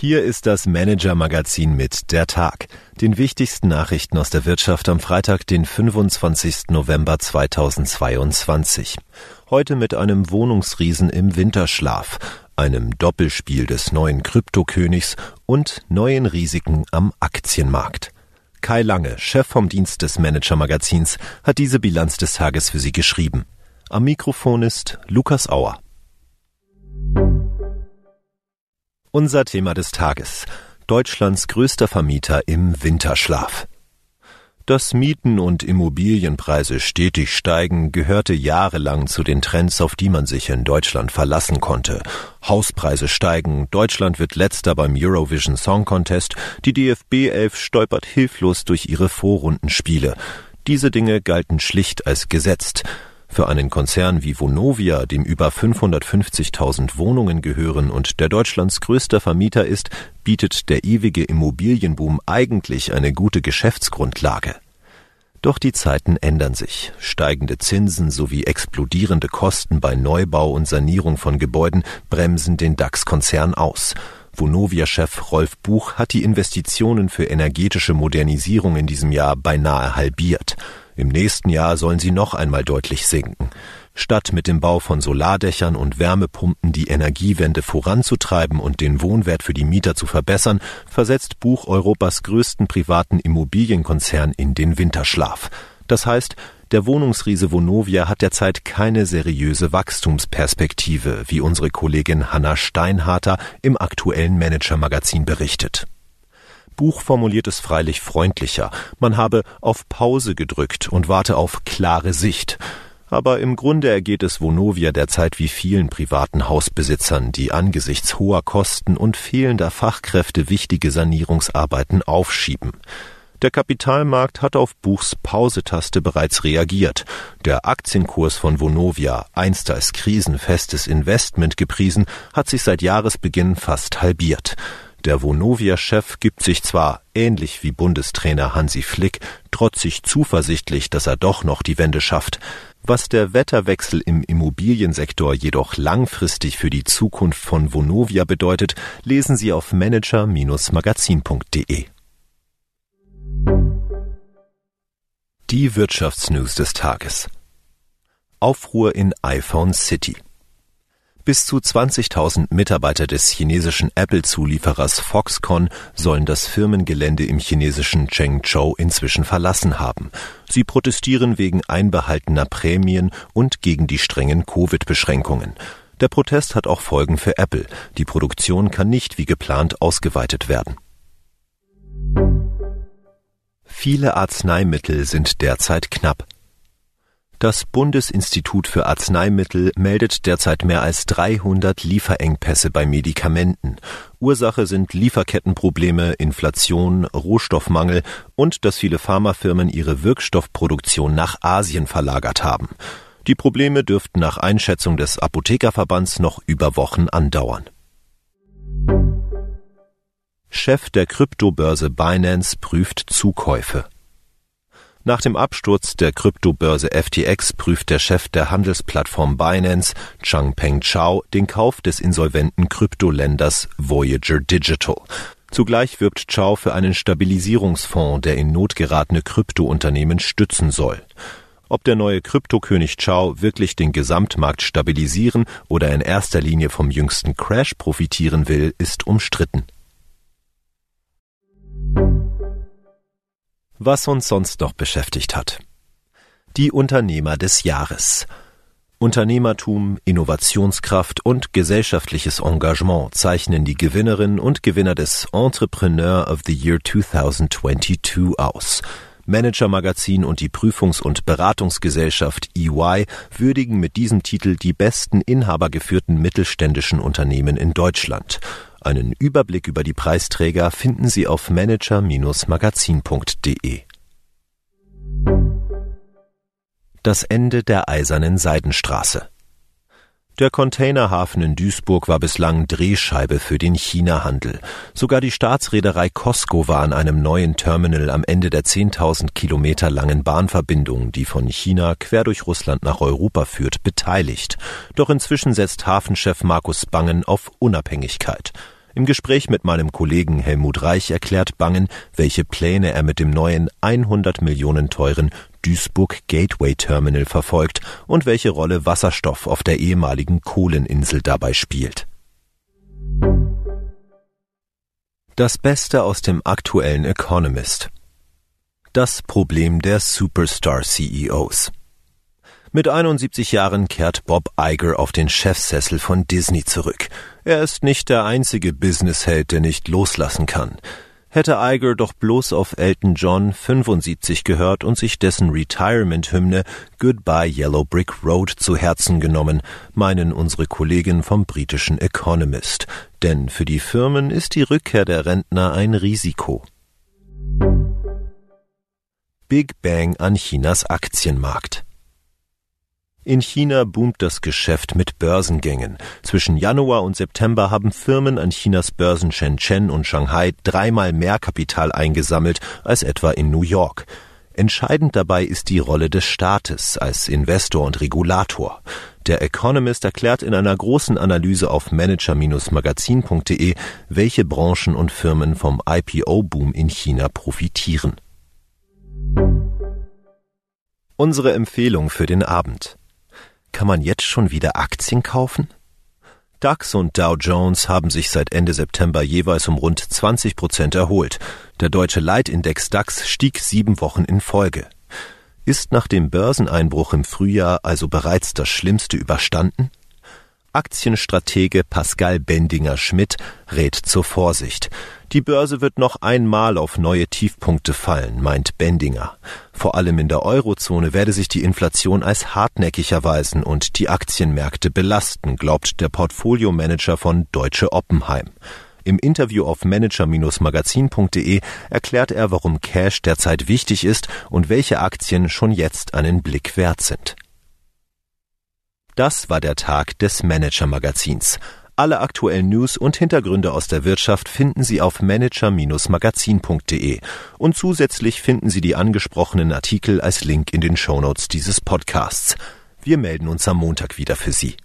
Hier ist das Manager-Magazin mit der Tag, den wichtigsten Nachrichten aus der Wirtschaft am Freitag, den 25. November 2022. Heute mit einem Wohnungsriesen im Winterschlaf, einem Doppelspiel des neuen Kryptokönigs und neuen Risiken am Aktienmarkt. Kai Lange, Chef vom Dienst des Manager-Magazins, hat diese Bilanz des Tages für Sie geschrieben. Am Mikrofon ist Lukas Auer. Unser Thema des Tages. Deutschlands größter Vermieter im Winterschlaf. Dass Mieten und Immobilienpreise stetig steigen, gehörte jahrelang zu den Trends, auf die man sich in Deutschland verlassen konnte. Hauspreise steigen, Deutschland wird letzter beim Eurovision Song Contest, die DFB 11 stolpert hilflos durch ihre Vorrundenspiele. Diese Dinge galten schlicht als gesetzt. Für einen Konzern wie Vonovia, dem über 550.000 Wohnungen gehören und der Deutschlands größter Vermieter ist, bietet der ewige Immobilienboom eigentlich eine gute Geschäftsgrundlage. Doch die Zeiten ändern sich. Steigende Zinsen sowie explodierende Kosten bei Neubau und Sanierung von Gebäuden bremsen den DAX-Konzern aus. Vonovia-Chef Rolf Buch hat die Investitionen für energetische Modernisierung in diesem Jahr beinahe halbiert. Im nächsten Jahr sollen sie noch einmal deutlich sinken. Statt mit dem Bau von Solardächern und Wärmepumpen die Energiewende voranzutreiben und den Wohnwert für die Mieter zu verbessern, versetzt Buch Europas größten privaten Immobilienkonzern in den Winterschlaf. Das heißt, der Wohnungsriese Vonovia hat derzeit keine seriöse Wachstumsperspektive, wie unsere Kollegin Hanna Steinharter im aktuellen Manager-Magazin berichtet. Buch formuliert es freilich freundlicher. Man habe auf Pause gedrückt und warte auf klare Sicht. Aber im Grunde ergeht es Vonovia derzeit wie vielen privaten Hausbesitzern, die angesichts hoher Kosten und fehlender Fachkräfte wichtige Sanierungsarbeiten aufschieben. Der Kapitalmarkt hat auf Buchs Pausetaste bereits reagiert. Der Aktienkurs von Vonovia, einst als krisenfestes Investment gepriesen, hat sich seit Jahresbeginn fast halbiert. Der Vonovia-Chef gibt sich zwar, ähnlich wie Bundestrainer Hansi Flick, trotzig zuversichtlich, dass er doch noch die Wende schafft. Was der Wetterwechsel im Immobiliensektor jedoch langfristig für die Zukunft von Vonovia bedeutet, lesen Sie auf manager-magazin.de. Die Wirtschaftsnews des Tages. Aufruhr in iPhone City. Bis zu 20.000 Mitarbeiter des chinesischen Apple-Zulieferers Foxconn sollen das Firmengelände im chinesischen Chengzhou inzwischen verlassen haben. Sie protestieren wegen einbehaltener Prämien und gegen die strengen Covid-Beschränkungen. Der Protest hat auch Folgen für Apple. Die Produktion kann nicht wie geplant ausgeweitet werden. Viele Arzneimittel sind derzeit knapp. Das Bundesinstitut für Arzneimittel meldet derzeit mehr als 300 Lieferengpässe bei Medikamenten. Ursache sind Lieferkettenprobleme, Inflation, Rohstoffmangel und dass viele Pharmafirmen ihre Wirkstoffproduktion nach Asien verlagert haben. Die Probleme dürften nach Einschätzung des Apothekerverbands noch über Wochen andauern. Chef der Kryptobörse Binance prüft Zukäufe. Nach dem Absturz der Kryptobörse FTX prüft der Chef der Handelsplattform Binance, Changpeng Chao, den Kauf des insolventen Kryptoländers Voyager Digital. Zugleich wirbt Chao für einen Stabilisierungsfonds, der in Not geratene Kryptounternehmen stützen soll. Ob der neue Kryptokönig Chao wirklich den Gesamtmarkt stabilisieren oder in erster Linie vom jüngsten Crash profitieren will, ist umstritten. Was uns sonst noch beschäftigt hat. Die Unternehmer des Jahres. Unternehmertum, Innovationskraft und gesellschaftliches Engagement zeichnen die Gewinnerinnen und Gewinner des Entrepreneur of the Year 2022 aus. Manager Magazin und die Prüfungs- und Beratungsgesellschaft EY würdigen mit diesem Titel die besten inhabergeführten mittelständischen Unternehmen in Deutschland. Einen Überblick über die Preisträger finden Sie auf manager-magazin.de. Das Ende der eisernen Seidenstraße. Der Containerhafen in Duisburg war bislang Drehscheibe für den China-Handel. Sogar die Staatsreederei Costco war an einem neuen Terminal am Ende der 10.000 Kilometer langen Bahnverbindung, die von China quer durch Russland nach Europa führt, beteiligt. Doch inzwischen setzt Hafenchef Markus Bangen auf Unabhängigkeit. Im Gespräch mit meinem Kollegen Helmut Reich erklärt Bangen, welche Pläne er mit dem neuen 100 Millionen teuren Duisburg Gateway Terminal verfolgt und welche Rolle Wasserstoff auf der ehemaligen Kohleninsel dabei spielt. Das Beste aus dem aktuellen Economist. Das Problem der Superstar-CEOs. Mit 71 Jahren kehrt Bob Iger auf den Chefsessel von Disney zurück. Er ist nicht der einzige Businessheld, der nicht loslassen kann. Hätte Iger doch bloß auf Elton John 75 gehört und sich dessen Retirement-Hymne Goodbye Yellow Brick Road zu Herzen genommen, meinen unsere Kollegen vom britischen Economist. Denn für die Firmen ist die Rückkehr der Rentner ein Risiko. Big Bang an Chinas Aktienmarkt. In China boomt das Geschäft mit Börsengängen. Zwischen Januar und September haben Firmen an Chinas Börsen Shenzhen und Shanghai dreimal mehr Kapital eingesammelt als etwa in New York. Entscheidend dabei ist die Rolle des Staates als Investor und Regulator. Der Economist erklärt in einer großen Analyse auf manager-magazin.de, welche Branchen und Firmen vom IPO-Boom in China profitieren. Unsere Empfehlung für den Abend. Kann man jetzt schon wieder Aktien kaufen? DAX und Dow Jones haben sich seit Ende September jeweils um rund 20 Prozent erholt. Der deutsche Leitindex DAX stieg sieben Wochen in Folge. Ist nach dem Börseneinbruch im Frühjahr also bereits das Schlimmste überstanden? Aktienstratege Pascal Bendinger-Schmidt rät zur Vorsicht. Die Börse wird noch einmal auf neue Tiefpunkte fallen, meint Bendinger. Vor allem in der Eurozone werde sich die Inflation als hartnäckig erweisen und die Aktienmärkte belasten, glaubt der Portfoliomanager von Deutsche Oppenheim. Im Interview auf manager-magazin.de erklärt er, warum Cash derzeit wichtig ist und welche Aktien schon jetzt einen Blick wert sind. Das war der Tag des Manager-Magazins. Alle aktuellen News und Hintergründe aus der Wirtschaft finden Sie auf manager-magazin.de und zusätzlich finden Sie die angesprochenen Artikel als Link in den Shownotes dieses Podcasts. Wir melden uns am Montag wieder für Sie.